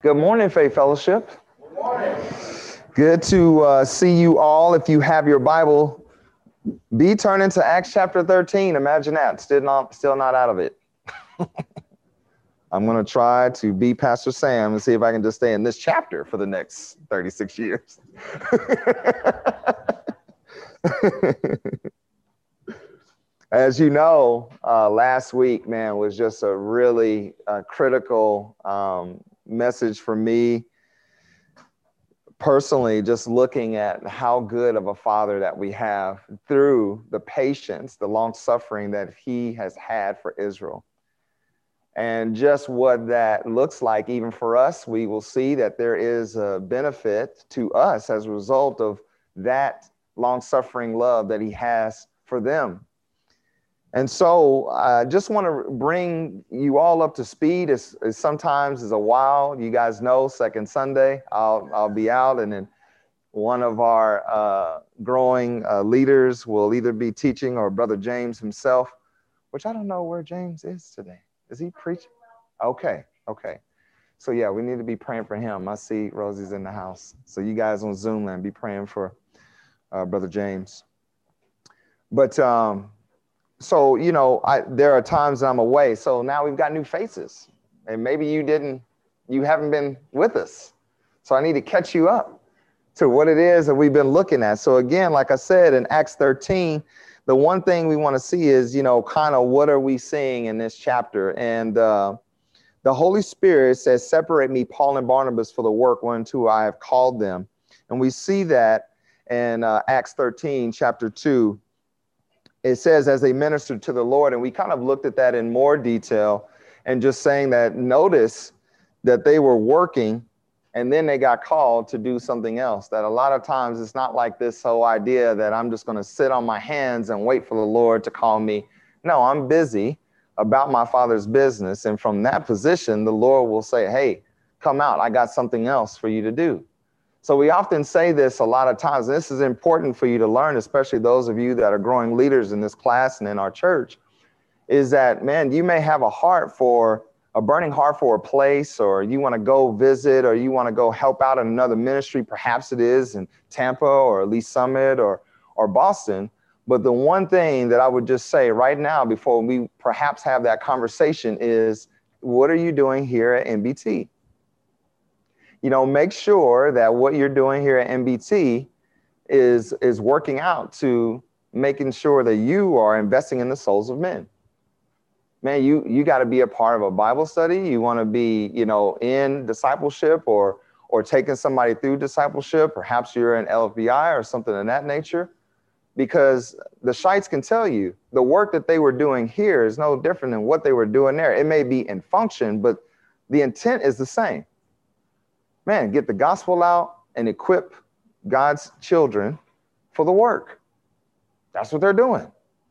Good morning, Faith Fellowship. Good morning. Good to uh, see you all. If you have your Bible, be turning to Acts chapter 13. Imagine that. Still not, still not out of it. I'm going to try to be Pastor Sam and see if I can just stay in this chapter for the next 36 years. As you know, uh, last week, man, was just a really uh, critical um, message for me personally, just looking at how good of a father that we have through the patience, the long suffering that he has had for Israel. And just what that looks like, even for us, we will see that there is a benefit to us as a result of that long suffering love that he has for them. And so I just want to bring you all up to speed. It's, it's, sometimes is a while. You guys know second Sunday, I'll, I'll be out and then one of our uh, growing uh, leaders will either be teaching or Brother James himself, which I don't know where James is today. Is he preaching? Okay, okay. So yeah, we need to be praying for him. I see Rosie's in the house. So you guys on Zoom land, be praying for uh, Brother James. But um, so you know I, there are times i'm away. So now we've got new faces. And maybe you didn't you haven't been with us. So i need to catch you up to what it is that we've been looking at. So again like i said in acts 13 the one thing we want to see is you know kind of what are we seeing in this chapter? And uh, the holy spirit says separate me paul and barnabas for the work one two i have called them. And we see that in uh, acts 13 chapter 2 it says as they ministered to the Lord, and we kind of looked at that in more detail and just saying that notice that they were working and then they got called to do something else. That a lot of times it's not like this whole idea that I'm just going to sit on my hands and wait for the Lord to call me. No, I'm busy about my father's business. And from that position, the Lord will say, Hey, come out. I got something else for you to do. So we often say this a lot of times. this is important for you to learn, especially those of you that are growing leaders in this class and in our church, is that, man, you may have a heart for a burning heart for a place, or you want to go visit, or you want to go help out in another ministry. Perhaps it is in Tampa or Lee's Summit or, or Boston. But the one thing that I would just say right now before we perhaps have that conversation is what are you doing here at NBT? You know, make sure that what you're doing here at NBT is is working out to making sure that you are investing in the souls of men. Man, you you got to be a part of a Bible study. You want to be, you know, in discipleship or or taking somebody through discipleship. Perhaps you're in LFBI or something of that nature. Because the Shites can tell you the work that they were doing here is no different than what they were doing there. It may be in function, but the intent is the same man, get the gospel out and equip God's children for the work. That's what they're doing.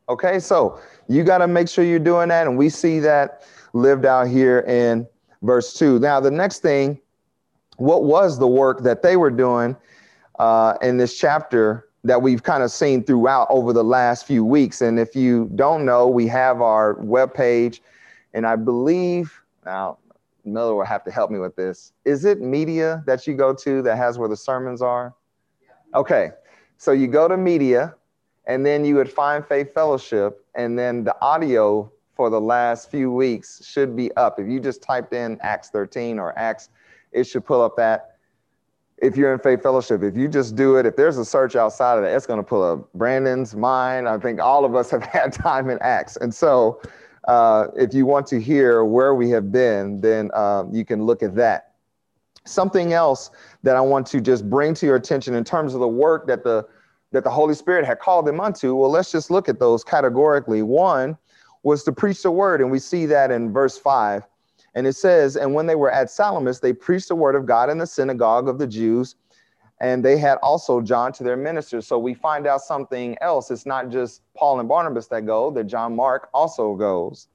Okay, so you got to make sure you're doing that. And we see that lived out here in verse 2. Now, the next thing, what was the work that they were doing uh, in this chapter that we've kind of seen throughout over the last few weeks? And if you don't know, we have our webpage, and I believe, now Miller will have to help me with this. Is it media that you go to that has where the sermons are? Okay, so you go to media, and then you would find Faith Fellowship, and then the audio for the last few weeks should be up. If you just typed in Acts 13 or Acts, it should pull up that. If you're in Faith Fellowship, if you just do it, if there's a search outside of that, it's going to pull up Brandon's, mine. I think all of us have had time in Acts. And so uh, if you want to hear where we have been, then uh, you can look at that. Something else that I want to just bring to your attention in terms of the work that the that the Holy Spirit had called them unto. Well, let's just look at those categorically. One was to preach the word, and we see that in verse five. And it says, And when they were at Salamis, they preached the word of God in the synagogue of the Jews and they had also John to their ministers. So we find out something else. It's not just Paul and Barnabas that go, that John Mark also goes.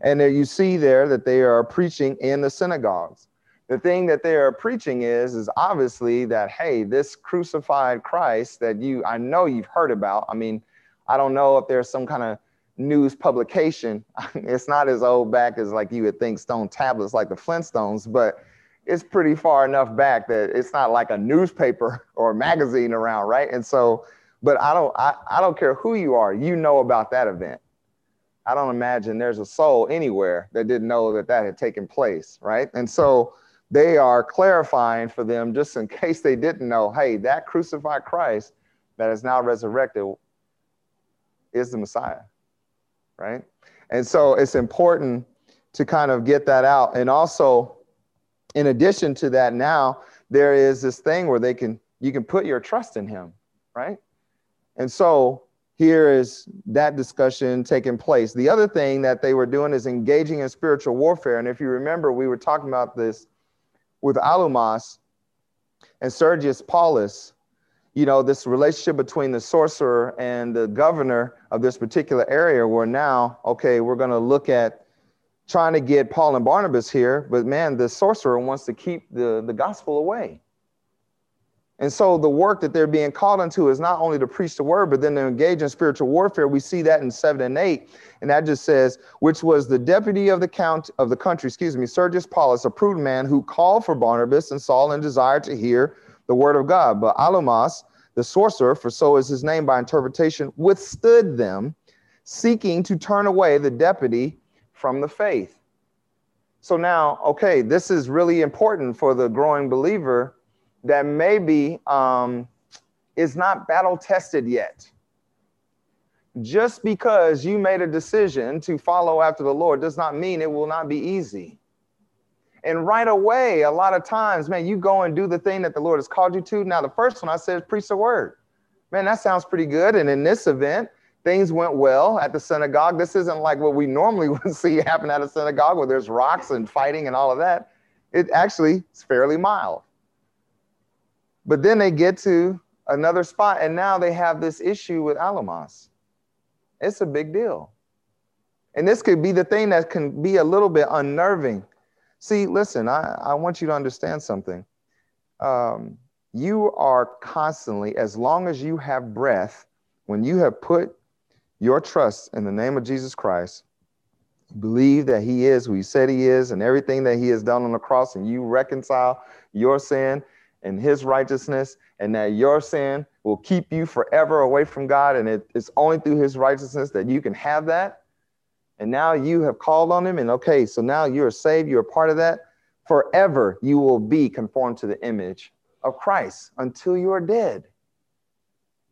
And there you see there that they are preaching in the synagogues. The thing that they are preaching is, is obviously that, hey, this crucified Christ that you, I know you've heard about. I mean, I don't know if there's some kind of news publication. it's not as old back as like you would think stone tablets like the Flintstones, but it's pretty far enough back that it's not like a newspaper or a magazine around, right? And so, but I don't I, I don't care who you are, you know about that event. I don't imagine there's a soul anywhere that didn't know that that had taken place, right? And so they are clarifying for them just in case they didn't know, hey, that crucified Christ that is now resurrected is the Messiah, right? And so it's important to kind of get that out. And also, in addition to that, now there is this thing where they can you can put your trust in him, right? And so here is that discussion taking place. The other thing that they were doing is engaging in spiritual warfare. And if you remember, we were talking about this with Elymas and Sergius Paulus, you know, this relationship between the sorcerer and the governor of this particular area, where now, okay, we're going to look at trying to get Paul and Barnabas here, but man, the sorcerer wants to keep the, the gospel away. And so the work that they're being called into is not only to preach the word, but then to engage in spiritual warfare. We see that in seven and eight. And that just says, which was the deputy of the count of the country, excuse me, Sergius Paulus, a prudent man who called for Barnabas and Saul and desired to hear the word of God. But Elymas, the sorcerer, for so is his name by interpretation, withstood them, seeking to turn away the deputy from the faith. So now, okay, this is really important for the growing believer that maybe um, is not battle tested yet. Just because you made a decision to follow after the Lord does not mean it will not be easy. And right away, a lot of times, man, you go and do the thing that the Lord has called you to. Now, the first one I said is preach the word. Man, that sounds pretty good. And in this event, things went well at the synagogue. This isn't like what we normally would see happen at a synagogue where there's rocks and fighting and all of that. It actually is fairly mild. But then they get to another spot, and now they have this issue with Elymas. It's a big deal. And this could be the thing that can be a little bit unnerving. See, listen, I, I want you to understand something. Um, you are constantly, as long as you have breath, when you have put your trust in the name of Jesus Christ, believe that he is who he said he is and everything that he has done on the cross, and you reconcile your sin and his righteousness, and that your sin will keep you forever away from God. And it, it's only through his righteousness that you can have that. And now you have called on him, and okay, so now you're saved, you're a part of that. Forever you will be conformed to the image of Christ until you're dead.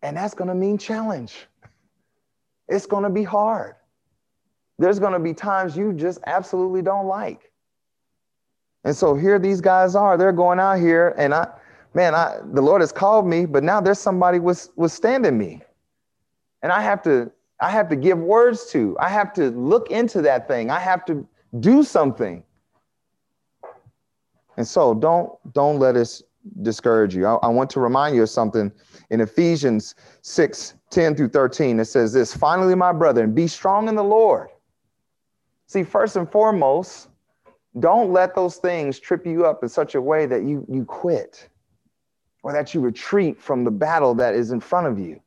And that's going to mean challenge. It's going to be hard. There's going to be times you just absolutely don't like. And so here these guys are. They're going out here, and I, man, I the Lord has called me, but now there's somebody was withstanding me. And I have to, I have to give words to. I have to look into that thing. I have to do something. And so don't don't let us discourage you. I, I want to remind you of something in Ephesians 6, 10 through 13. It says this finally, my brethren, be strong in the Lord. See, first and foremost, don't let those things trip you up in such a way that you, you quit or that you retreat from the battle that is in front of you.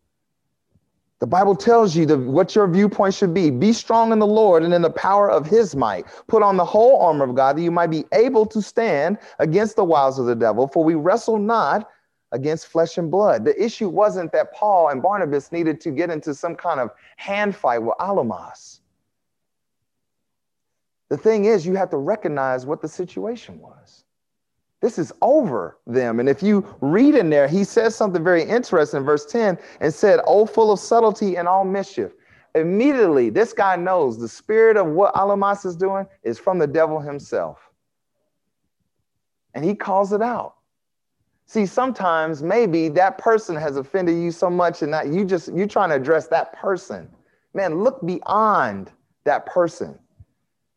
The Bible tells you the, what your viewpoint should be. Be strong in the Lord and in the power of his might. Put on the whole armor of God that you might be able to stand against the wiles of the devil. For we wrestle not against flesh and blood. The issue wasn't that Paul and Barnabas needed to get into some kind of hand fight with Elymas. The thing is, you have to recognize what the situation was. This is over them. And if you read in there, he says something very interesting in verse 10 and said, Oh, full of subtlety and all mischief. Immediately, this guy knows the spirit of what Elymas is doing is from the devil himself. And he calls it out. See, sometimes maybe that person has offended you so much and that you just you're trying to address that person. Man, look beyond that person.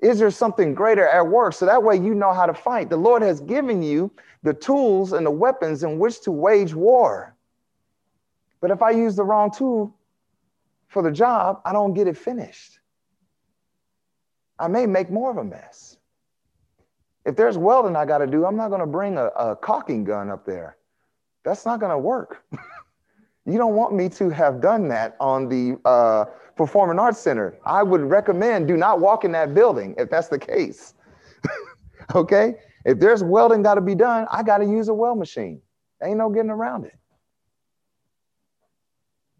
Is there something greater at work? So that way you know how to fight. The Lord has given you the tools and the weapons in which to wage war. But if I use the wrong tool for the job, I don't get it finished. I may make more of a mess. If there's welding I got to do, I'm not going to bring a, a caulking gun up there. That's not going to work. you don't want me to have done that on the uh, Performing Arts Center. I would recommend do not walk in that building if that's the case. okay? If there's welding got to be done, I got to use a weld machine. Ain't no getting around it.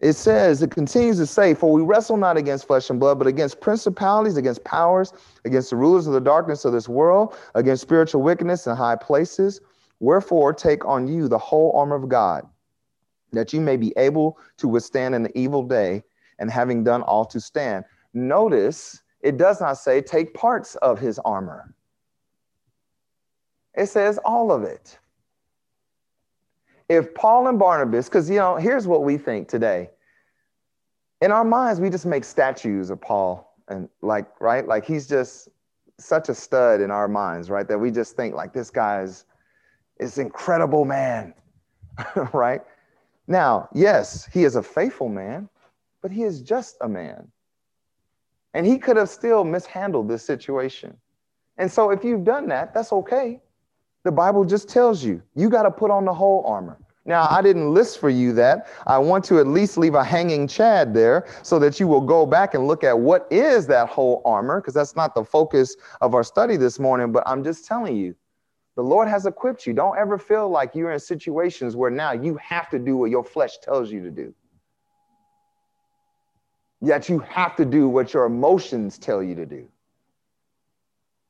It says, it continues to say, For we wrestle not against flesh and blood, but against principalities, against powers, against the rulers of the darkness of this world, against spiritual wickedness in high places. Wherefore, take on you the whole armor of God, that you may be able to withstand in the evil day, and having done all to stand. Notice it does not say take parts of his armor, it says all of it if Paul and Barnabas, because you know, here's what we think today. In our minds, we just make statues of Paul and like, right? Like he's just such a stud in our minds, right? That we just think like this guy's is incredible man, right? Now, yes, he is a faithful man, but he is just a man. And he could have still mishandled this situation. And so if you've done that, that's okay. The Bible just tells you, you got to put on the whole armor. Now, I didn't list for you that. I want to at least leave a hanging chad there so that you will go back and look at what is that whole armor, because that's not the focus of our study this morning. But I'm just telling you, the Lord has equipped you. Don't ever feel like you're in situations where now you have to do what your flesh tells you to do. Yet you have to do what your emotions tell you to do.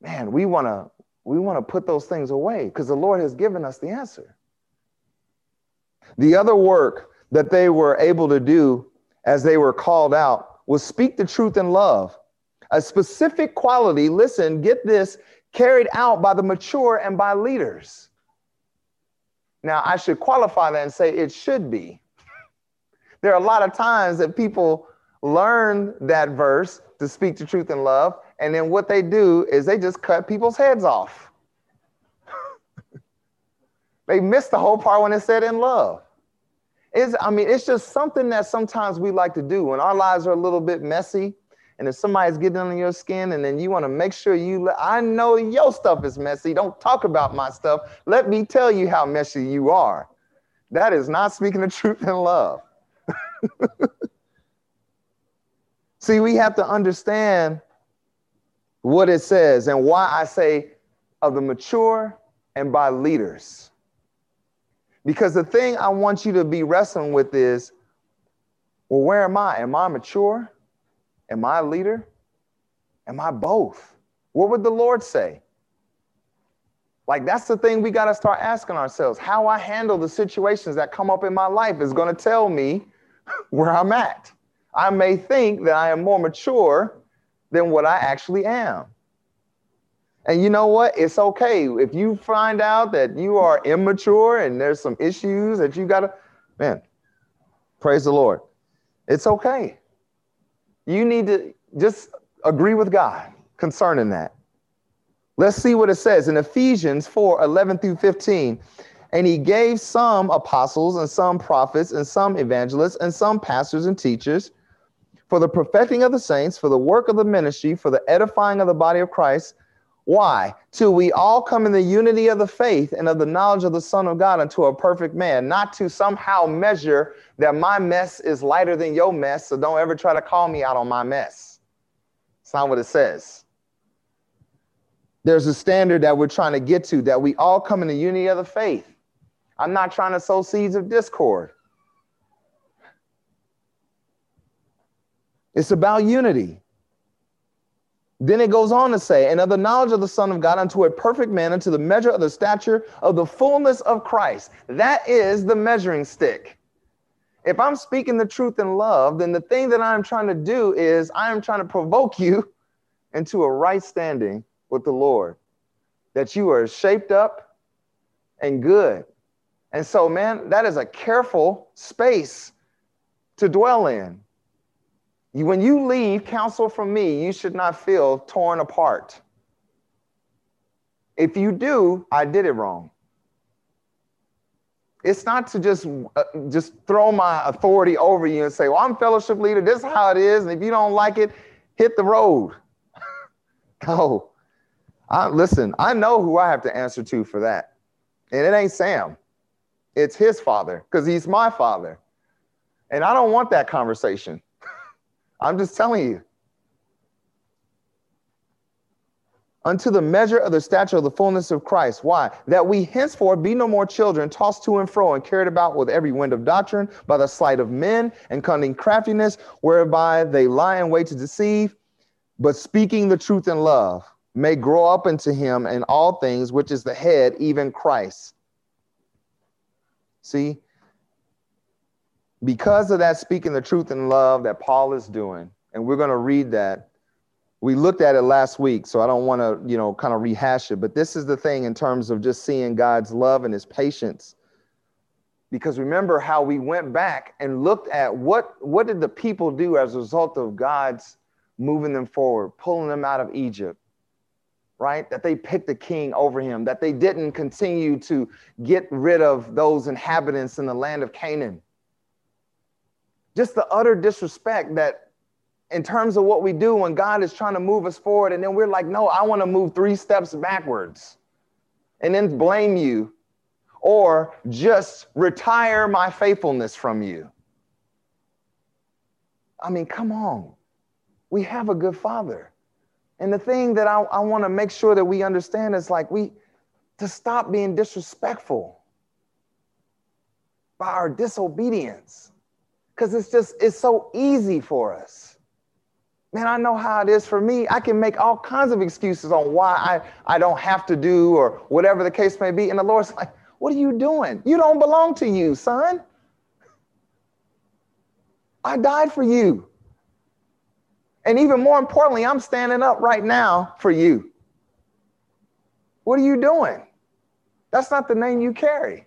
Man, we want to we want to put those things away because the Lord has given us the answer. The other work that they were able to do as they were called out was speak the truth in love. A specific quality, listen, get this, carried out by the mature and by leaders. Now, I should qualify that and say it should be. There are a lot of times that people learn that verse to speak the truth in love, and then what they do is they just cut people's heads off. they miss the whole part when it said in love. I mean, it's just something that sometimes we like to do when our lives are a little bit messy. And if somebody's getting under your skin and then you want to make sure you, I know your stuff is messy. Don't talk about my stuff. Let me tell you how messy you are. That is not speaking the truth in love. See, we have to understand what it says and why I say of the mature and by leaders. Because the thing I want you to be wrestling with is well, where am I? Am I mature? Am I a leader? Am I both? What would the Lord say? Like, that's the thing we got to start asking ourselves. How I handle the situations that come up in my life is going to tell me where I'm at. I may think that I am more mature than what I actually am. And you know what? It's okay. If you find out that you are immature and there's some issues that you got to, man, praise the Lord. It's okay. You need to just agree with God concerning that. Let's see what it says in Ephesians 4 11 through 15. And he gave some apostles and some prophets and some evangelists and some pastors and teachers for the perfecting of the saints, for the work of the ministry, for the edifying of the body of Christ. Why? Till we all come in the unity of the faith and of the knowledge of the Son of God unto a perfect man, not to somehow measure that my mess is lighter than your mess, so don't ever try to call me out on my mess. It's not what it says. There's a standard that we're trying to get to, that we all come in the unity of the faith. I'm not trying to sow seeds of discord. It's about unity. Then it goes on to say, and of the knowledge of the Son of God unto a perfect man, unto the measure of the stature of the fullness of Christ. That is the measuring stick. If I'm speaking the truth in love, then the thing that I'm trying to do is I am trying to provoke you into a right standing with the Lord, that you are shaped up and good. And so, man, that is a careful space to dwell in. When you leave counsel from me, you should not feel torn apart. If you do, I did it wrong. It's not to just uh, just throw my authority over you and say, "Well, I'm fellowship leader. This is how it is, and if you don't like it, hit the road." no, I, listen. I know who I have to answer to for that, and it ain't Sam. It's his father because he's my father, and I don't want that conversation. I'm just telling you. unto the measure of the stature of the fullness of Christ. Why? That we henceforth be no more children, tossed to and fro and carried about with every wind of doctrine by the sleight of men and cunning craftiness, whereby they lie in wait to deceive, but speaking the truth in love, may grow up into him in all things, which is the head, even Christ. See, because of that speaking the truth in love that Paul is doing, and we're going to read that we looked at it last week, so I don't want to, you know, kind of rehash it. But this is the thing in terms of just seeing God's love and his patience. Because remember how we went back and looked at what what did the people do as a result of God's moving them forward, pulling them out of Egypt, right? That they picked a king over him, that they didn't continue to get rid of those inhabitants in the land of Canaan. Just the utter disrespect that in terms of what we do when God is trying to move us forward. And then we're like, no, I want to move three steps backwards and then blame you or just retire my faithfulness from you. I mean, come on. We have a good father. And the thing that I, I want to make sure that we understand is like we to stop being disrespectful by our disobedience. Because it's just, it's so easy for us man, I know how it is for me. I can make all kinds of excuses on why I, I don't have to do or whatever the case may be. And the Lord's like, what are you doing? You don't belong to you, son. I died for you. And even more importantly, I'm standing up right now for you. What are you doing? That's not the name you carry.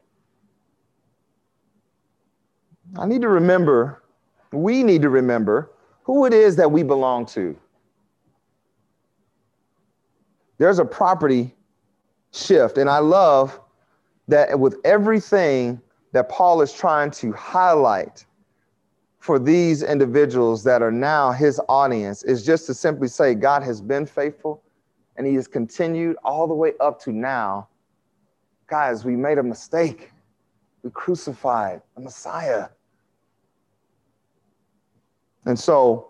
I need to remember, we need to remember who it is that we belong to. There's a property shift. And I love that with everything that Paul is trying to highlight for these individuals that are now his audience is just to simply say God has been faithful and he has continued all the way up to now. Guys, we made a mistake. We crucified a Messiah. And so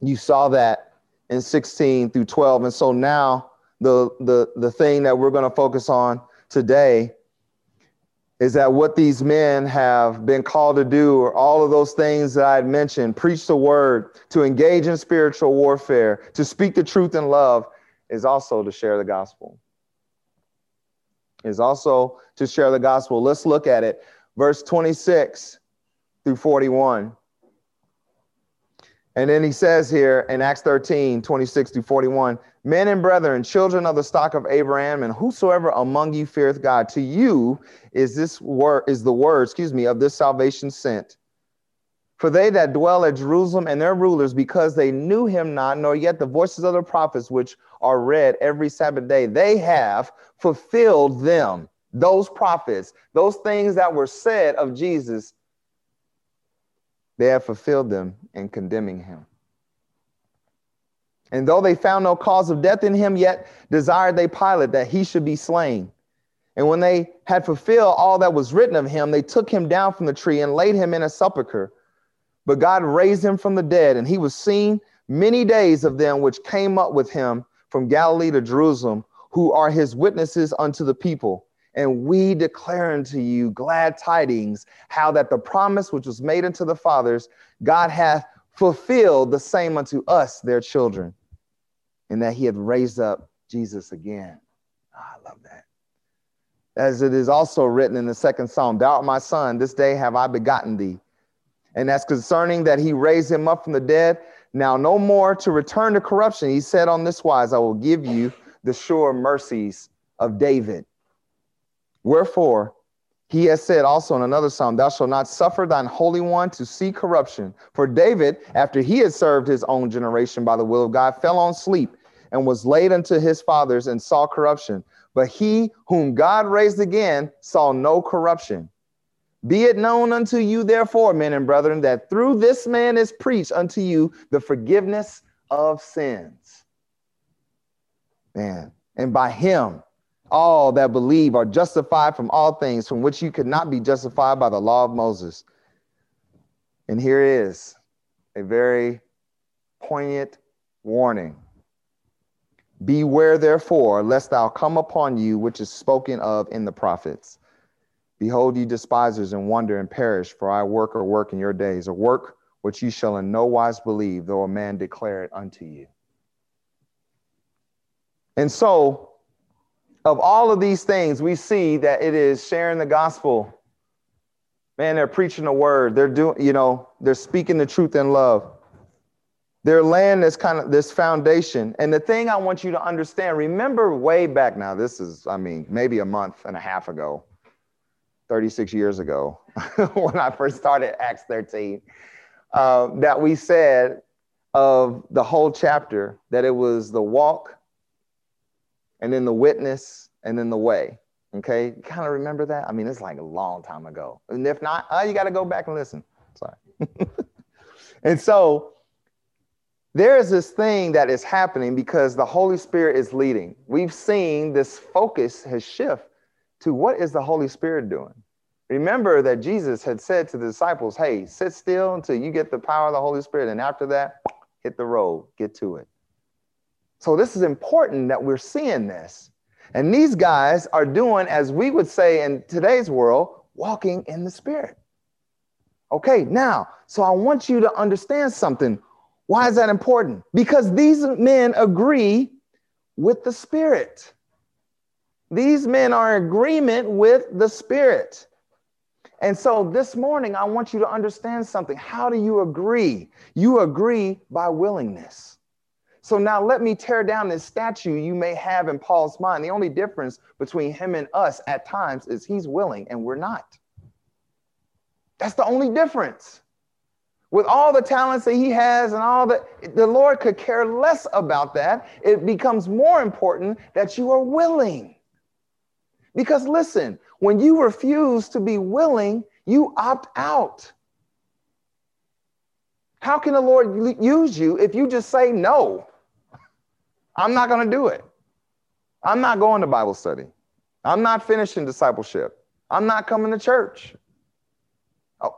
you saw that in 16 through 12. And so now the the the thing that we're going to focus on today is that what these men have been called to do or all of those things that I had mentioned preach the word, to engage in spiritual warfare, to speak the truth in love, is also to share the gospel. Is also to share the gospel. Let's look at it. Verse 26 through 41. And then he says here in Acts 13, 26 to 41, men and brethren, children of the stock of Abraham, and whosoever among you feareth God, to you is this word is the word, excuse me, of this salvation sent. For they that dwell at Jerusalem and their rulers, because they knew him not, nor yet the voices of the prophets, which are read every Sabbath day, they have fulfilled them, those prophets, those things that were said of Jesus they have fulfilled them in condemning him. And though they found no cause of death in him, yet desired they Pilate that he should be slain. And when they had fulfilled all that was written of him, they took him down from the tree and laid him in a sepulchre. But God raised him from the dead, and he was seen many days of them which came up with him from Galilee to Jerusalem, who are his witnesses unto the people. And we declare unto you glad tidings, how that the promise which was made unto the fathers, God hath fulfilled the same unto us, their children, and that he hath raised up Jesus again. Oh, I love that. As it is also written in the second psalm, Thou art my son, this day have I begotten thee. And that's concerning that he raised him up from the dead. Now, no more to return to corruption. He said on this wise, I will give you the sure mercies of David. Wherefore, he has said also in another psalm, Thou shalt not suffer thine Holy One to see corruption. For David, after he had served his own generation by the will of God, fell on sleep and was laid unto his fathers and saw corruption. But he whom God raised again saw no corruption. Be it known unto you, therefore, men and brethren, that through this man is preached unto you the forgiveness of sins. Man, and by him all that believe are justified from all things from which you could not be justified by the law of Moses. And here is a very poignant warning Beware therefore, lest thou come upon you, which is spoken of in the prophets. Behold, ye despisers, and wonder and perish, for I work or work in your days, a work which ye shall in no wise believe, though a man declare it unto you. And so, of all of these things, we see that it is sharing the gospel. Man, they're preaching the word. They're doing, you know, they're speaking the truth in love. They're laying this kind of this foundation. And the thing I want you to understand, remember way back now, this is, I mean, maybe a month and a half ago, 36 years ago, when I first started Acts 13, uh, that we said of the whole chapter that it was the walk and then the witness and then the way. Okay, you kind of remember that? I mean, it's like a long time ago. And if not, oh, you got to go back and listen. Sorry. and so there is this thing that is happening because the Holy Spirit is leading. We've seen this focus has shift to what is the Holy Spirit doing? Remember that Jesus had said to the disciples, hey, sit still until you get the power of the Holy Spirit. And after that, hit the road, get to it. So this is important that we're seeing this. And these guys are doing, as we would say in today's world, walking in the Spirit. Okay, now, so I want you to understand something. Why is that important? Because these men agree with the Spirit. These men are in agreement with the Spirit. And so this morning, I want you to understand something. How do you agree? You agree by willingness. So now let me tear down this statue you may have in Paul's mind. The only difference between him and us at times is he's willing and we're not. That's the only difference with all the talents that he has and all that, the Lord could care less about that. It becomes more important that you are willing. Because listen, when you refuse to be willing, you opt out. How can the Lord use you if you just say no? I'm not going to do it. I'm not going to Bible study. I'm not finishing discipleship. I'm not coming to church. Oh.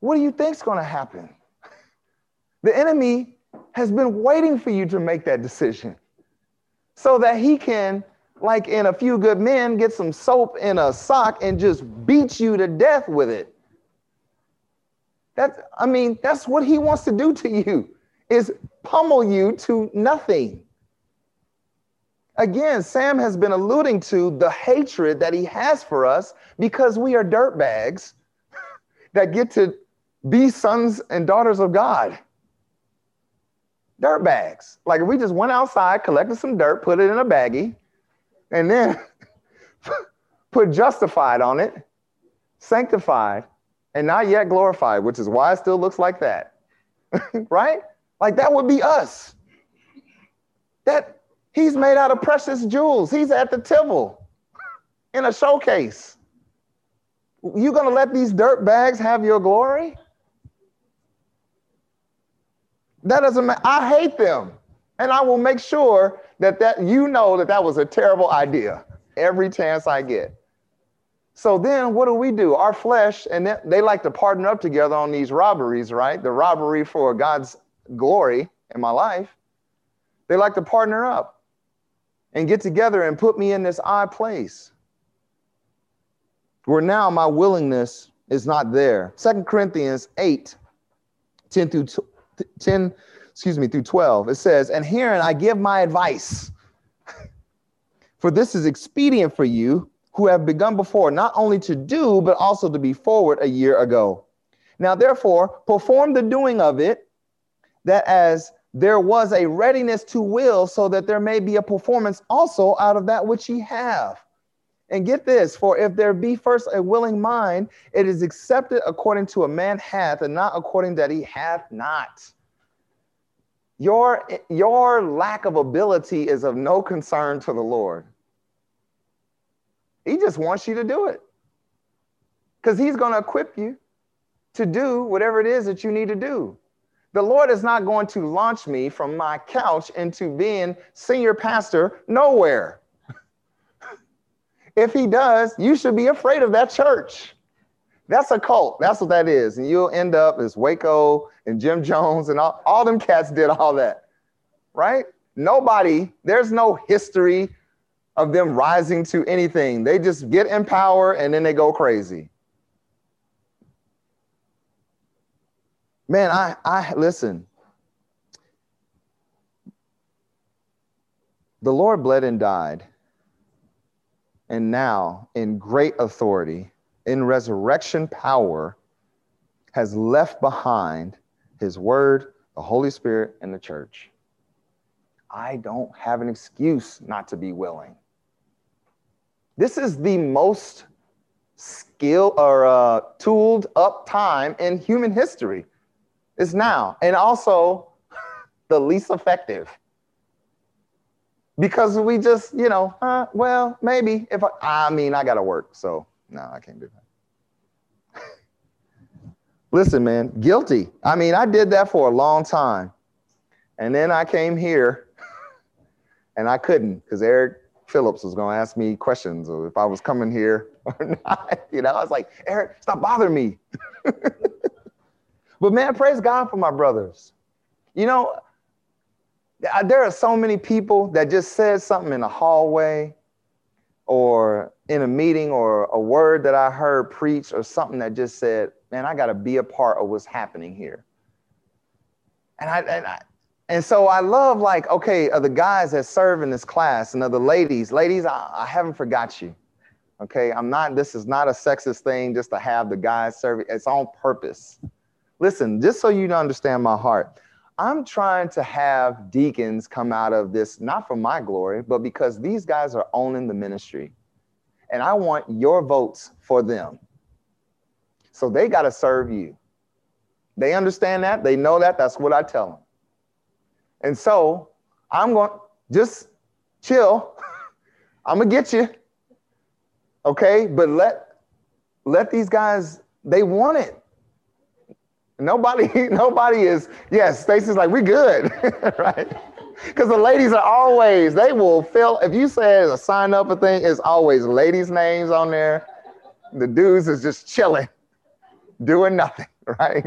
What do you think's going to happen? The enemy has been waiting for you to make that decision so that he can, like in a few good men, get some soap in a sock and just beat you to death with it. That, I mean, that's what he wants to do to you is pummel you to nothing. Again, Sam has been alluding to the hatred that he has for us because we are dirtbags that get to be sons and daughters of God. Dirt bags. Like if we just went outside, collected some dirt, put it in a baggie, and then put justified on it, sanctified, and not yet glorified, which is why it still looks like that. right? Like that would be us. That he's made out of precious jewels. He's at the temple in a showcase. You gonna let these dirt bags have your glory? That doesn't matter. I hate them. And I will make sure that, that you know that that was a terrible idea every chance I get. So then what do we do? Our flesh, and they like to partner up together on these robberies, right? The robbery for God's glory in my life. They like to partner up and get together and put me in this odd place where now my willingness is not there. Second Corinthians 8, 10 through 10, excuse me, through 12, it says, And herein I give my advice. for this is expedient for you who have begun before, not only to do, but also to be forward a year ago. Now, therefore, perform the doing of it, that as there was a readiness to will, so that there may be a performance also out of that which ye have. And get this, for if there be first a willing mind, it is accepted according to a man hath, and not according that he hath not. Your, your lack of ability is of no concern to the Lord. He just wants you to do it. Because he's going to equip you to do whatever it is that you need to do. The Lord is not going to launch me from my couch into being senior pastor nowhere. If he does, you should be afraid of that church. That's a cult. That's what that is. And you'll end up as Waco and Jim Jones and all, all them cats did all that. right? Nobody, there's no history of them rising to anything. They just get in power and then they go crazy. Man, I, I listen. The Lord bled and died, and now, in great authority, in resurrection power, has left behind his word, the Holy Spirit, and the church. I don't have an excuse not to be willing. This is the most skill or uh, tooled up time in human history. Is now, and also the least effective. Because we just, you know, uh, well, maybe if I, I mean, I got to work, so no, I can't do that. Listen, man, guilty. I mean, I did that for a long time. And then I came here and I couldn't because Eric Phillips was going to ask me questions if I was coming here or not. You know, I was like, Eric, stop bothering me. But man, praise God for my brothers. You know, there are so many people that just said something in a hallway or in a meeting or a word that I heard preached or something that just said, man, I got to be a part of what's happening here. And I, and I, and so I love like, okay, the guys that serve in this class and other ladies, ladies, I, I haven't forgot you. Okay, I'm not, this is not a sexist thing just to have the guys serve. It's on purpose. Listen, just so you understand my heart, I'm trying to have deacons come out of this, not for my glory, but because these guys are owning the ministry. And I want your votes for them. So they got to serve you. They understand that. They know that. That's what I tell them. And so I'm going to just chill. I'm going to get you. Okay. But let, let these guys, they want it. Nobody, nobody is, yes, Stacy's like, we good, right? Because the ladies are always, they will fill, if you say a sign up a thing, it's always ladies' names on there. The dudes is just chilling, doing nothing, right?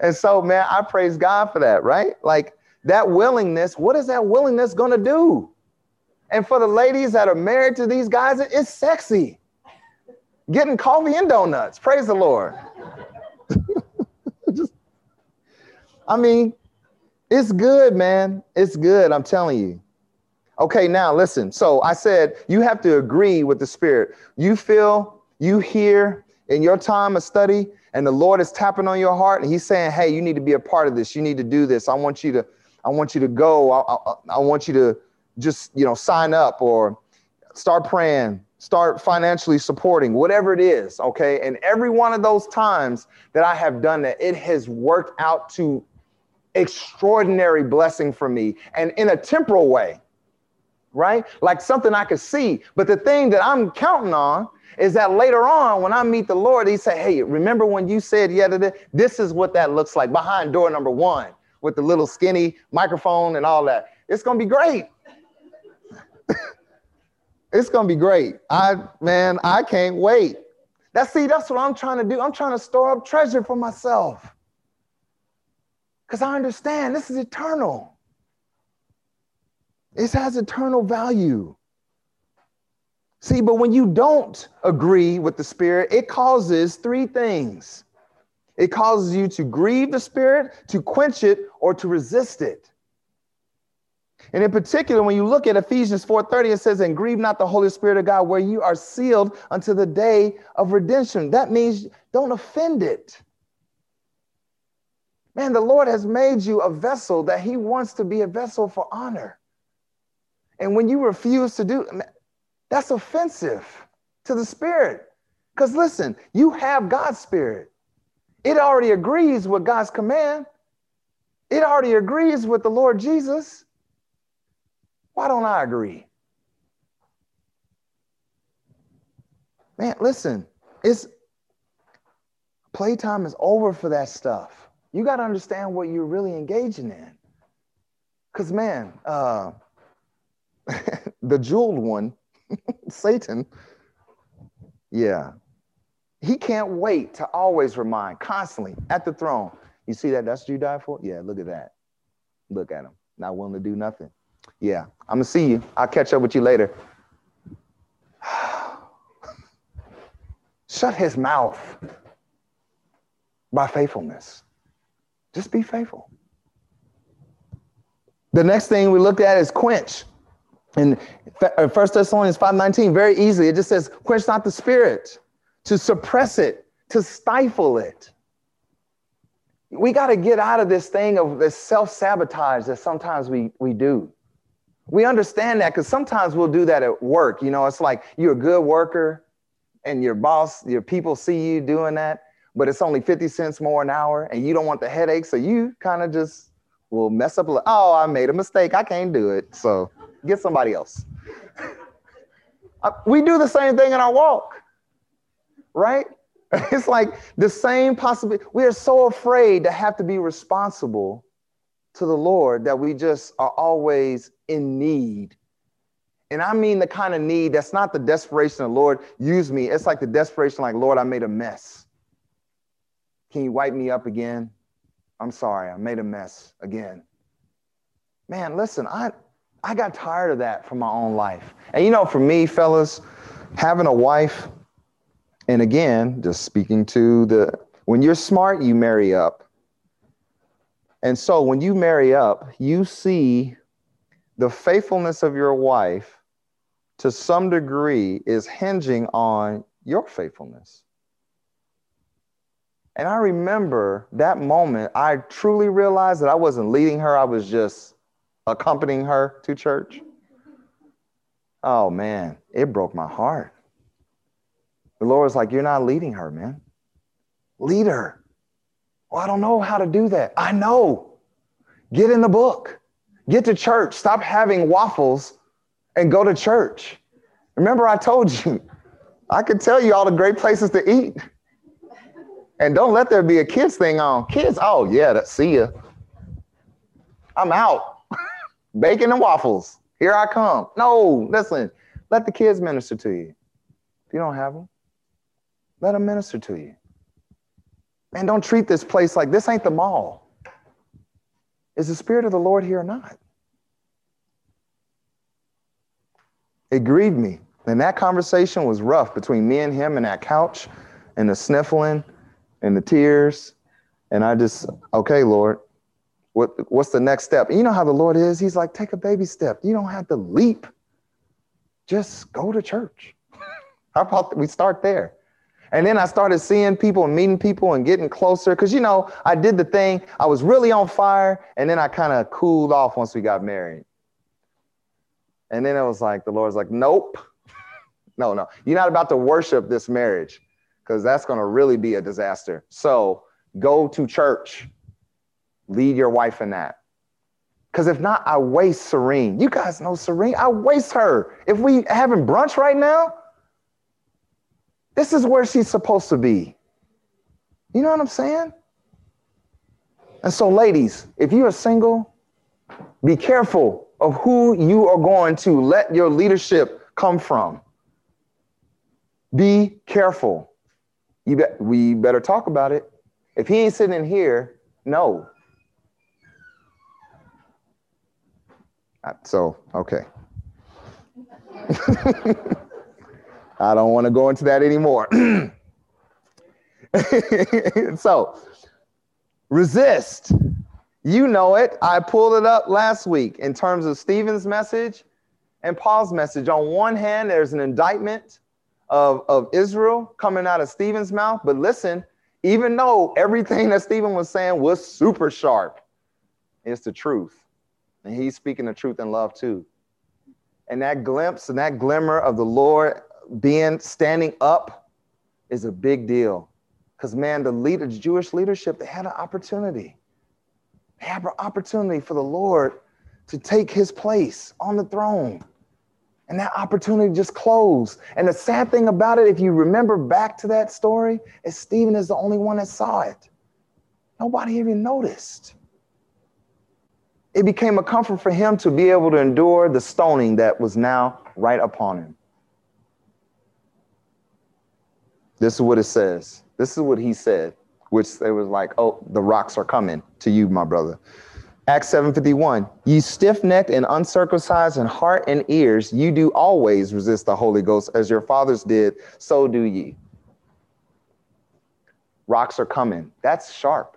And so, man, I praise God for that, right? Like that willingness, what is that willingness gonna do? And for the ladies that are married to these guys, it's sexy. Getting coffee and donuts, praise the Lord. I mean, it's good, man. It's good. I'm telling you. Okay, now listen. So I said you have to agree with the Spirit. You feel, you hear in your time of study, and the Lord is tapping on your heart, and He's saying, "Hey, you need to be a part of this. You need to do this. I want you to, I want you to go. I, I, I want you to just, you know, sign up or start praying, start financially supporting, whatever it is. Okay, and every one of those times that I have done that, it has worked out to extraordinary blessing for me and in a temporal way, right? Like something I could see. But the thing that I'm counting on is that later on, when I meet the Lord, He say, Hey, remember when you said yeah, this is what that looks like behind door number one with the little skinny microphone and all that. It's gonna be great. it's gonna be great. I man, I can't wait. That's see, that's what I'm trying to do. I'm trying to store up treasure for myself. Because I understand this is eternal. It has eternal value. See, but when you don't agree with the Spirit, it causes three things it causes you to grieve the Spirit, to quench it, or to resist it. And in particular, when you look at Ephesians 4:30, it says, "And grieve not the Holy Spirit of God, where you are sealed until the day of redemption." That means don't offend it. Man, the Lord has made you a vessel that He wants to be a vessel for honor. And when you refuse to do, that's offensive to the Spirit. Because listen, you have God's Spirit. It already agrees with God's command. It already agrees with the Lord Jesus. Why don't I agree? Man, listen, it's playtime is over for that stuff. You got to understand what you're really engaging in. Because, man, uh, the jeweled one, Satan, yeah, he can't wait to always remind constantly at the throne. You see that? That's what you died for? Yeah, look at that. Look at him. not willing to do nothing. Yeah, I'm gonna see you. I'll catch up with you later. Shut his mouth by faithfulness. Just be faithful. The next thing we looked at is quench. In 1 uh, Thessalonians 5:19, very easily, it just says, quench not the spirit, to suppress it, to stifle it. We got to get out of this thing of this self-sabotage that sometimes we, we do. We understand that because sometimes we'll do that at work. You know, it's like you're a good worker and your boss, your people see you doing that, but it's only 50 cents more an hour and you don't want the headache. So you kind of just will mess up. Oh, I made a mistake. I can't do it. So get somebody else. Uh, we do the same thing in our walk, right? It's like the same possibility. We are so afraid to have to be responsible to the Lord that we just are always in need. And I mean the kind of need that's not the desperation of Lord, use me. It's like the desperation, like, Lord, I made a mess. Can you wipe me up again? I'm sorry, I made a mess again. Man, listen, I, I got tired of that from my own life. And you know, for me, fellas, having a wife, and again, just speaking to the, when you're smart, you marry up. And so when you marry up, you see the faithfulness of your wife to some degree is hinging on your faithfulness. And I remember that moment, I truly realized that I wasn't leading her, I was just accompanying her to church. Oh man, it broke my heart. The Lord was like, You're not leading her, man. Lead her. Well, I don't know how to do that. I know. Get in the book. Get to church. Stop having waffles and go to church. Remember, I told you, I could tell you all the great places to eat. And don't let there be a kids thing on. Kids, oh yeah, that, see ya. I'm out. Bacon and waffles. Here I come. No, listen, let the kids minister to you. If you don't have them, let them minister to you. Man, don't treat this place like this ain't the mall. Is the Spirit of the Lord here or not? It grieved me. And that conversation was rough between me and him and that couch and the sniffling and the tears. And I just, okay, Lord, what, what's the next step? And you know how the Lord is? He's like, take a baby step. You don't have to leap. Just go to church. how about we start there? And then I started seeing people and meeting people and getting closer. Because, you know, I did the thing, I was really on fire. And then I kind of cooled off once we got married. And then it was like, the Lord's like, nope. no, no. You're not about to worship this marriage because that's going to really be a disaster. So go to church, lead your wife in that. Because if not, I waste Serene. You guys know Serene. I waste her. If we having brunch right now, this is where she's supposed to be. You know what I'm saying? And so, ladies, if you are single, be careful of who you are going to let your leadership come from. Be careful. You bet we better talk about it. If he ain't sitting in here, no. So, okay. I don't want to go into that anymore. so, resist. You know it. I pulled it up last week in terms of Stephen's message and Paul's message. On one hand, there's an indictment of, of Israel coming out of Stephen's mouth. But listen, even though everything that Stephen was saying was super sharp, it's the truth. And he's speaking the truth in love too. And that glimpse and that glimmer of the Lord being standing up is a big deal. Because man, the Jewish leadership, they had an opportunity. They had an opportunity for the Lord to take his place on the throne. And that opportunity just closed. And the sad thing about it, if you remember back to that story, is Stephen is the only one that saw it. Nobody even noticed. It became a comfort for him to be able to endure the stoning that was now right upon him. This is what it says. This is what he said, which they was like, oh, the rocks are coming to you, my brother. Acts 7:51. Ye stiff-necked and uncircumcised in heart and ears, you do always resist the Holy Ghost as your fathers did, so do ye. Rocks are coming. That's sharp.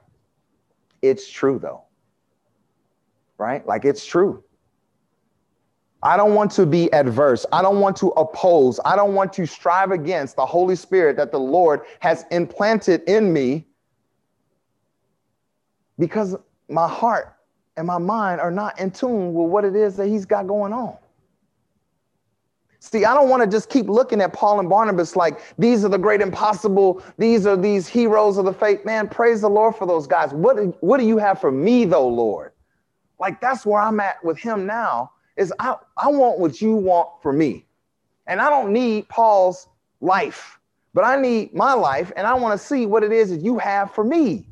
It's true though. Right? Like it's true. I don't want to be adverse. I don't want to oppose. I don't want to strive against the Holy Spirit that the Lord has implanted in me because my heart and my mind are not in tune with what it is that he's got going on. See, I don't want to just keep looking at Paul and Barnabas like these are the great impossible, these are these heroes of the faith. Man, praise the Lord for those guys. What, what do you have for me, though, Lord? Like that's where I'm at with him now. Is I, I want what you want for me. And I don't need Paul's life, but I need my life, and I want to see what it is that you have for me.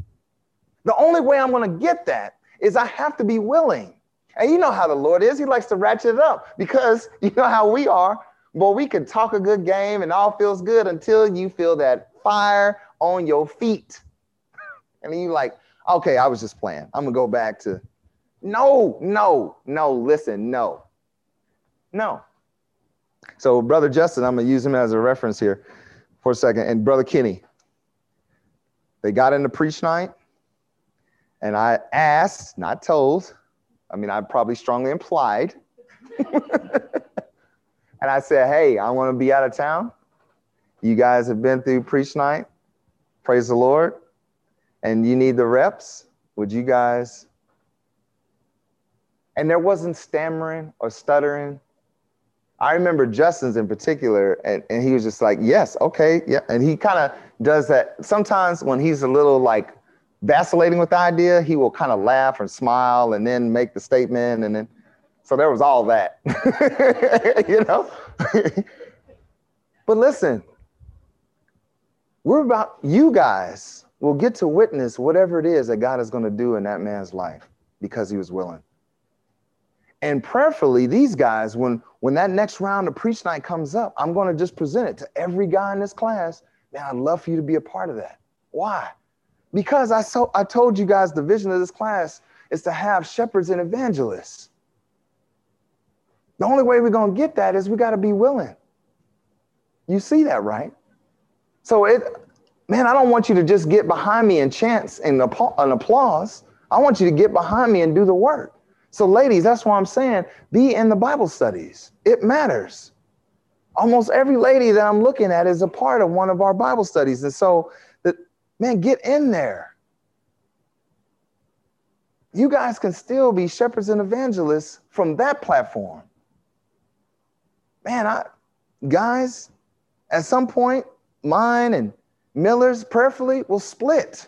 The only way I'm going to get that is I have to be willing. And you know how the Lord is. He likes to ratchet it up because you know how we are. Well, we can talk a good game and all feels good until you feel that fire on your feet. and then you like, okay, I was just playing. I'm gonna go back to no, no, no, listen, no. No. So, Brother Justin, I'm gonna use him as a reference here for a second. And Brother Kenny, they got into preach night. And I asked, not told, I mean, I probably strongly implied. and I said, hey, I want to be out of town. You guys have been through preach night. Praise the Lord. And you need the reps. Would you guys? And there wasn't stammering or stuttering. I remember Justin's in particular, and, and he was just like, yes, okay, yeah. And he kind of does that sometimes when he's a little like vacillating with the idea, he will kind of laugh and smile and then make the statement. And then, so there was all that, you know? but listen, we're about, you guys will get to witness whatever it is that God is going to do in that man's life because he was willing. And prayerfully, these guys, when when that next round of preach night comes up, I'm going to just present it to every guy in this class. Man, I'd love for you to be a part of that. Why? Because I, so, I told you guys the vision of this class is to have shepherds and evangelists. The only way we're going to get that is we got to be willing. You see that, right? So it, man, I don't want you to just get behind me and chance and an applause. I want you to get behind me and do the work. So, ladies, that's why I'm saying be in the Bible studies. It matters. Almost every lady that I'm looking at is a part of one of our Bible studies. And so Man, get in there. You guys can still be shepherds and evangelists from that platform. Man, I guys, at some point, mine and Miller's prayerfully will split.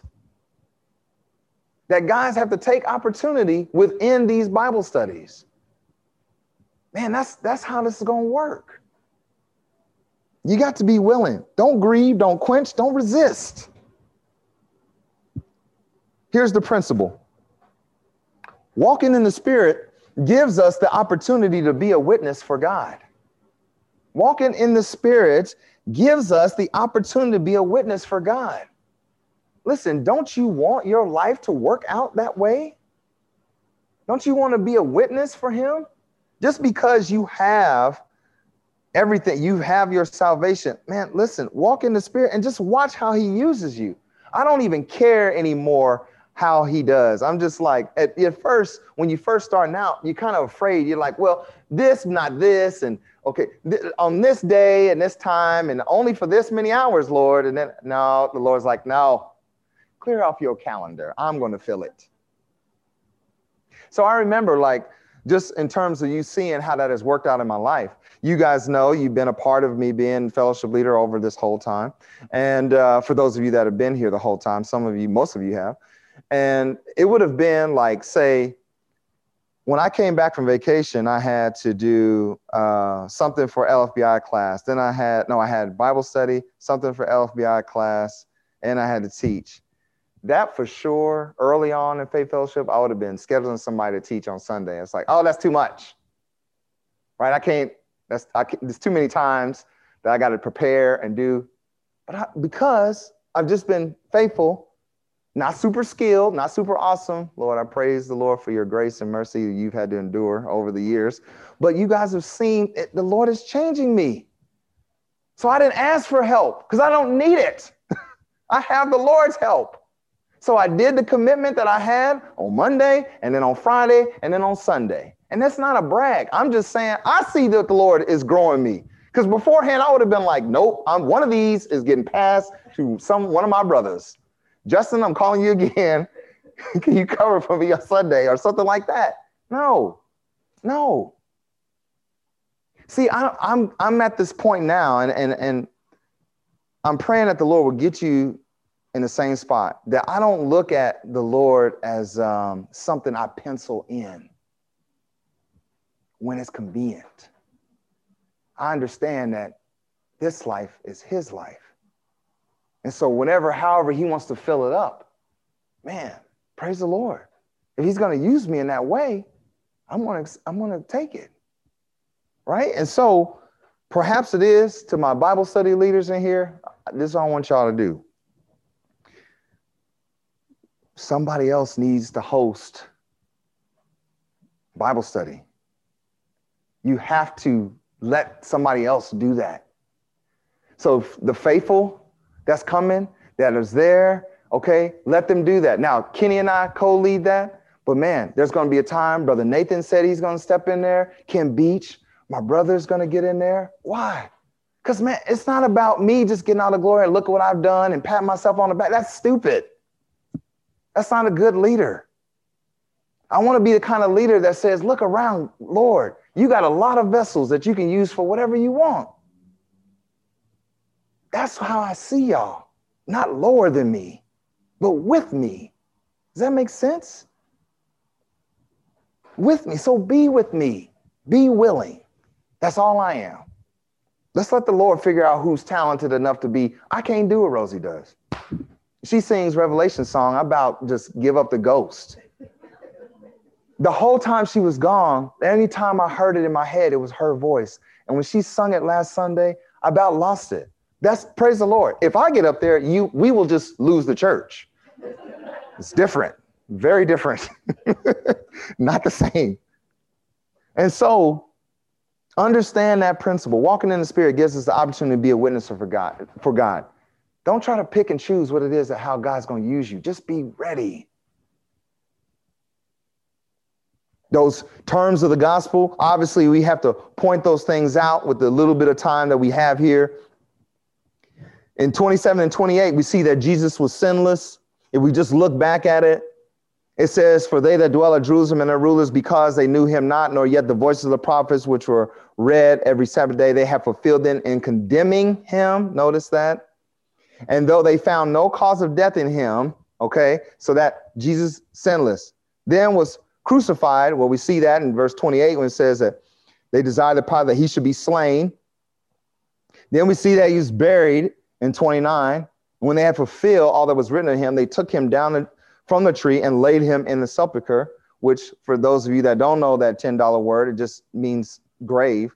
That guys have to take opportunity within these Bible studies. Man, that's that's how this is gonna work. You got to be willing. Don't grieve, don't quench, don't resist. Here's the principle walking in the Spirit gives us the opportunity to be a witness for God. Walking in the Spirit gives us the opportunity to be a witness for God. Listen, don't you want your life to work out that way? Don't you want to be a witness for Him? Just because you have everything, you have your salvation. Man, listen, walk in the Spirit and just watch how He uses you. I don't even care anymore how he does. I'm just like, at, at first, when you first starting out, you're kind of afraid. You're like, well, this, not this, and okay, th- on this day and this time, and only for this many hours, Lord. And then, no, the Lord's like, no, clear off your calendar. I'm going to fill it. So I remember, like, just in terms of you seeing how that has worked out in my life. You guys know you've been a part of me being fellowship leader over this whole time. And uh, for those of you that have been here the whole time, some of you, most of you have. And it would have been like, say, when I came back from vacation, I had to do uh, something for LFBI class. Then I had, no, I had Bible study, something for LFBI class, and I had to teach. That for sure, early on in Faith Fellowship, I would have been scheduling somebody to teach on Sunday. It's like, oh, that's too much, right? I can't, that's, I can't, there's too many times that I got to prepare and do. But I, because I've just been faithful not super skilled, not super awesome. Lord, I praise the Lord for your grace and mercy you've had to endure over the years. But you guys have seen it, the Lord is changing me. So I didn't ask for help because I don't need it. I have the Lord's help. So I did the commitment that I had on Monday and then on Friday and then on Sunday. And that's not a brag. I'm just saying I see that the Lord is growing me. Because beforehand, I would have been like, nope, I'm one of these is getting passed to some one of my brothers. Justin, I'm calling you again. Can you cover for me on Sunday or something like that? No, no. See, I, I'm I'm at this point now, and and and I'm praying that the Lord will get you in the same spot. That I don't look at the Lord as um, something I pencil in when it's convenient. I understand that this life is His life. And so, whenever, however, He wants to fill it up, man, praise the Lord. If He's going to use me in that way, I'm going to I'm going to take it. Right? And so, perhaps it is to my Bible study leaders in here. This is all I want y'all to do. Somebody else needs to host Bible study. You have to let somebody else do that. So the faithful that's coming, that is there, okay, let them do that. Now, Kenny and I co lead that, but man, there's going to be a time. Brother Nathan said he's going to step in there. Ken Beach, my brother's going to get in there. Why? Because, man, it's not about me just getting out of glory and look at what I've done and pat myself on the back. That's stupid. That's not a good leader. I want to be the kind of leader that says, look around, Lord, you got a lot of vessels that you can use for whatever you want. That's how I see y'all. Not lower than me, but with me. Does that make sense? With me. So be with me. Be willing. That's all I am. Let's let the Lord figure out who's talented enough to be. I can't do what Rosie does. She sings Revelation song. About just give up the ghost the whole time she was gone, anytime I heard it in my head, it was her voice. And when she sung it last Sunday, I about lost it. That's praise the Lord. If I get up there, you we will just lose the church. It's different, very different, not the same. And so understand that principle. Walking in the spirit gives us the opportunity to be a witness for God. For God. Don't try to pick and choose what it is that how God's going to use you. Just be ready those terms of the gospel. Obviously, we have to point those things out with the little bit of time that we have here. In 27 and 28, we see that Jesus was sinless. If we just look back at it, it says, For they that dwell at Jerusalem and their rulers, because they knew him not, nor yet the voices of the prophets, which were read every Sabbath day, they have fulfilled them in condemning him. Notice that. And though they found no cause of death in him, okay, so that Jesus sinless, then was crucified. Well, we see that in verse 28 when it says that they desired the power that he should be slain. Then we see that he was buried in 29. When they had fulfilled all that was written of him, they took him down from the tree and laid him in the sepulchre, which, for those of you that don't know that $10 word, it just means grave.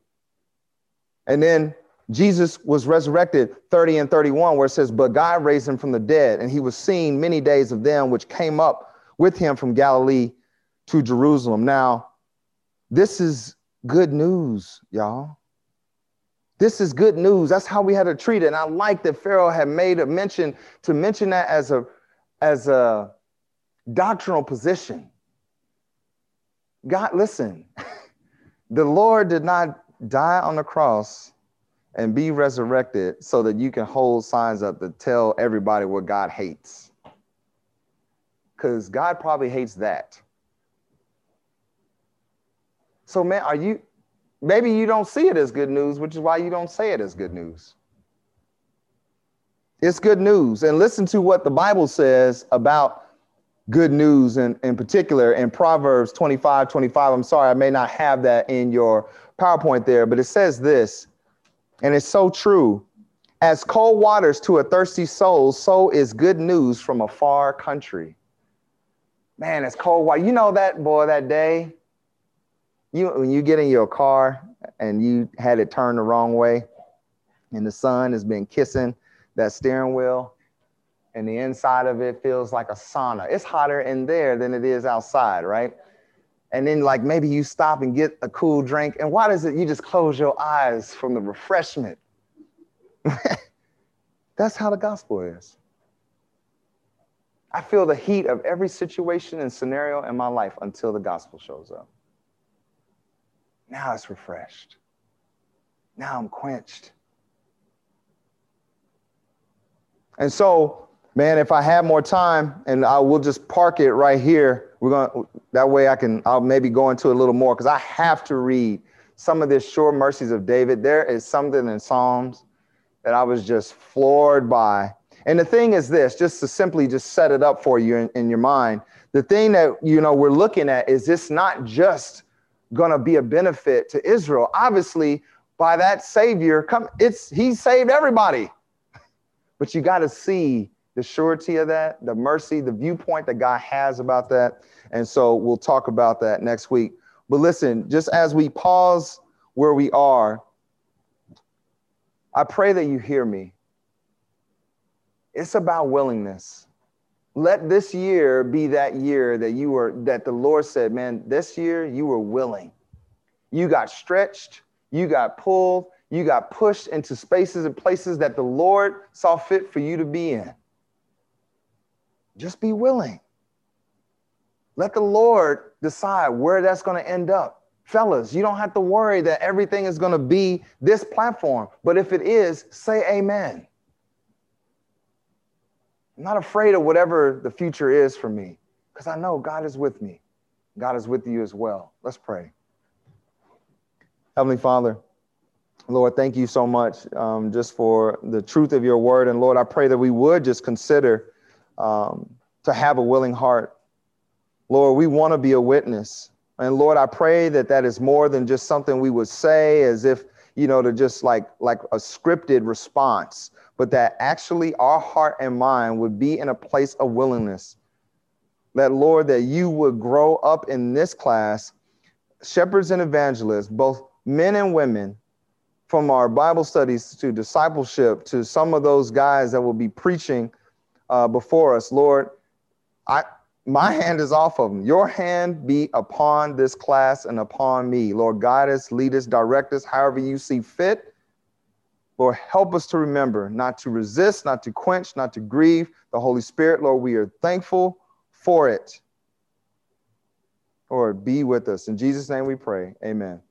And then Jesus was resurrected 30 and 31, where it says, But God raised him from the dead, and he was seen many days of them which came up with him from Galilee to Jerusalem. Now, this is good news, y'all. This is good news. That's how we had to treat it. And I like that Pharaoh had made a mention to mention that as a as a doctrinal position. God, listen, the Lord did not die on the cross and be resurrected so that you can hold signs up to tell everybody what God hates. Because God probably hates that. So, man, are you, maybe you don't see it as good news, which is why you don't say it as good news. It's good news. And listen to what the Bible says about good news in, in particular in Proverbs 25 25. I'm sorry, I may not have that in your PowerPoint there, but it says this, and it's so true. As cold waters to a thirsty soul, so is good news from a far country. Man, it's cold water. You know that boy that day you when you get in your car and you had it turned the wrong way and the sun has been kissing that steering wheel and the inside of it feels like a sauna. It's hotter in there than it is outside, right? And then, like, maybe you stop and get a cool drink. And why does it you just close your eyes from the refreshment? That's how the gospel is. I feel the heat of every situation and scenario in my life until the gospel shows up. Now it's refreshed. Now I'm quenched. And so, man, if I have more time and I will just park it right here, we're going to, that way I can, I'll maybe go into a little more because I have to read some of this sure mercies of David. There is something in Psalms that I was just floored by. And the thing is this, just to simply just set it up for you in, in your mind, the thing that, you know, we're looking at is this not just going to be a benefit to Israel. Obviously, by that Savior, come, it's He saved everybody. But you got to see the surety of that, the mercy, the viewpoint that God has about that. And so we'll talk about that next week. But listen, just as we pause where we are, I pray that you hear me. It's about willingness. Let this year be that year that you were, that the Lord said, man, this year you were willing. You got stretched, you got pulled, you got pushed into spaces and places that the Lord saw fit for you to be in. Just be willing. Let the Lord decide where that's going to end up. Fellas, you don't have to worry that everything is going to be this platform, but if it is, say amen. I'm not afraid of whatever the future is for me because I know God is with me. God is with you as well. Let's pray. Heavenly Father, Lord, thank you so much um, just for the truth of your word. And Lord, I pray that we would just consider um, to have a willing heart. Lord, we want to be a witness. And Lord, I pray that that is more than just something we would say as if, you know, to just like like a scripted response, but that actually our heart and mind would be in a place of willingness. That Lord, that you would grow up in this class, shepherds and evangelists, both men and women, from our Bible studies to discipleship to some of those guys that will be preaching uh, before us, Lord, I my hand is off of them. Your hand be upon this class and upon me. Lord, guide us, lead us, direct us, however you see fit. Lord, help us to remember not to resist, not to quench, not to grieve the Holy Spirit. Lord, we are thankful for it. Lord, be with us. In Jesus' name we pray. Amen.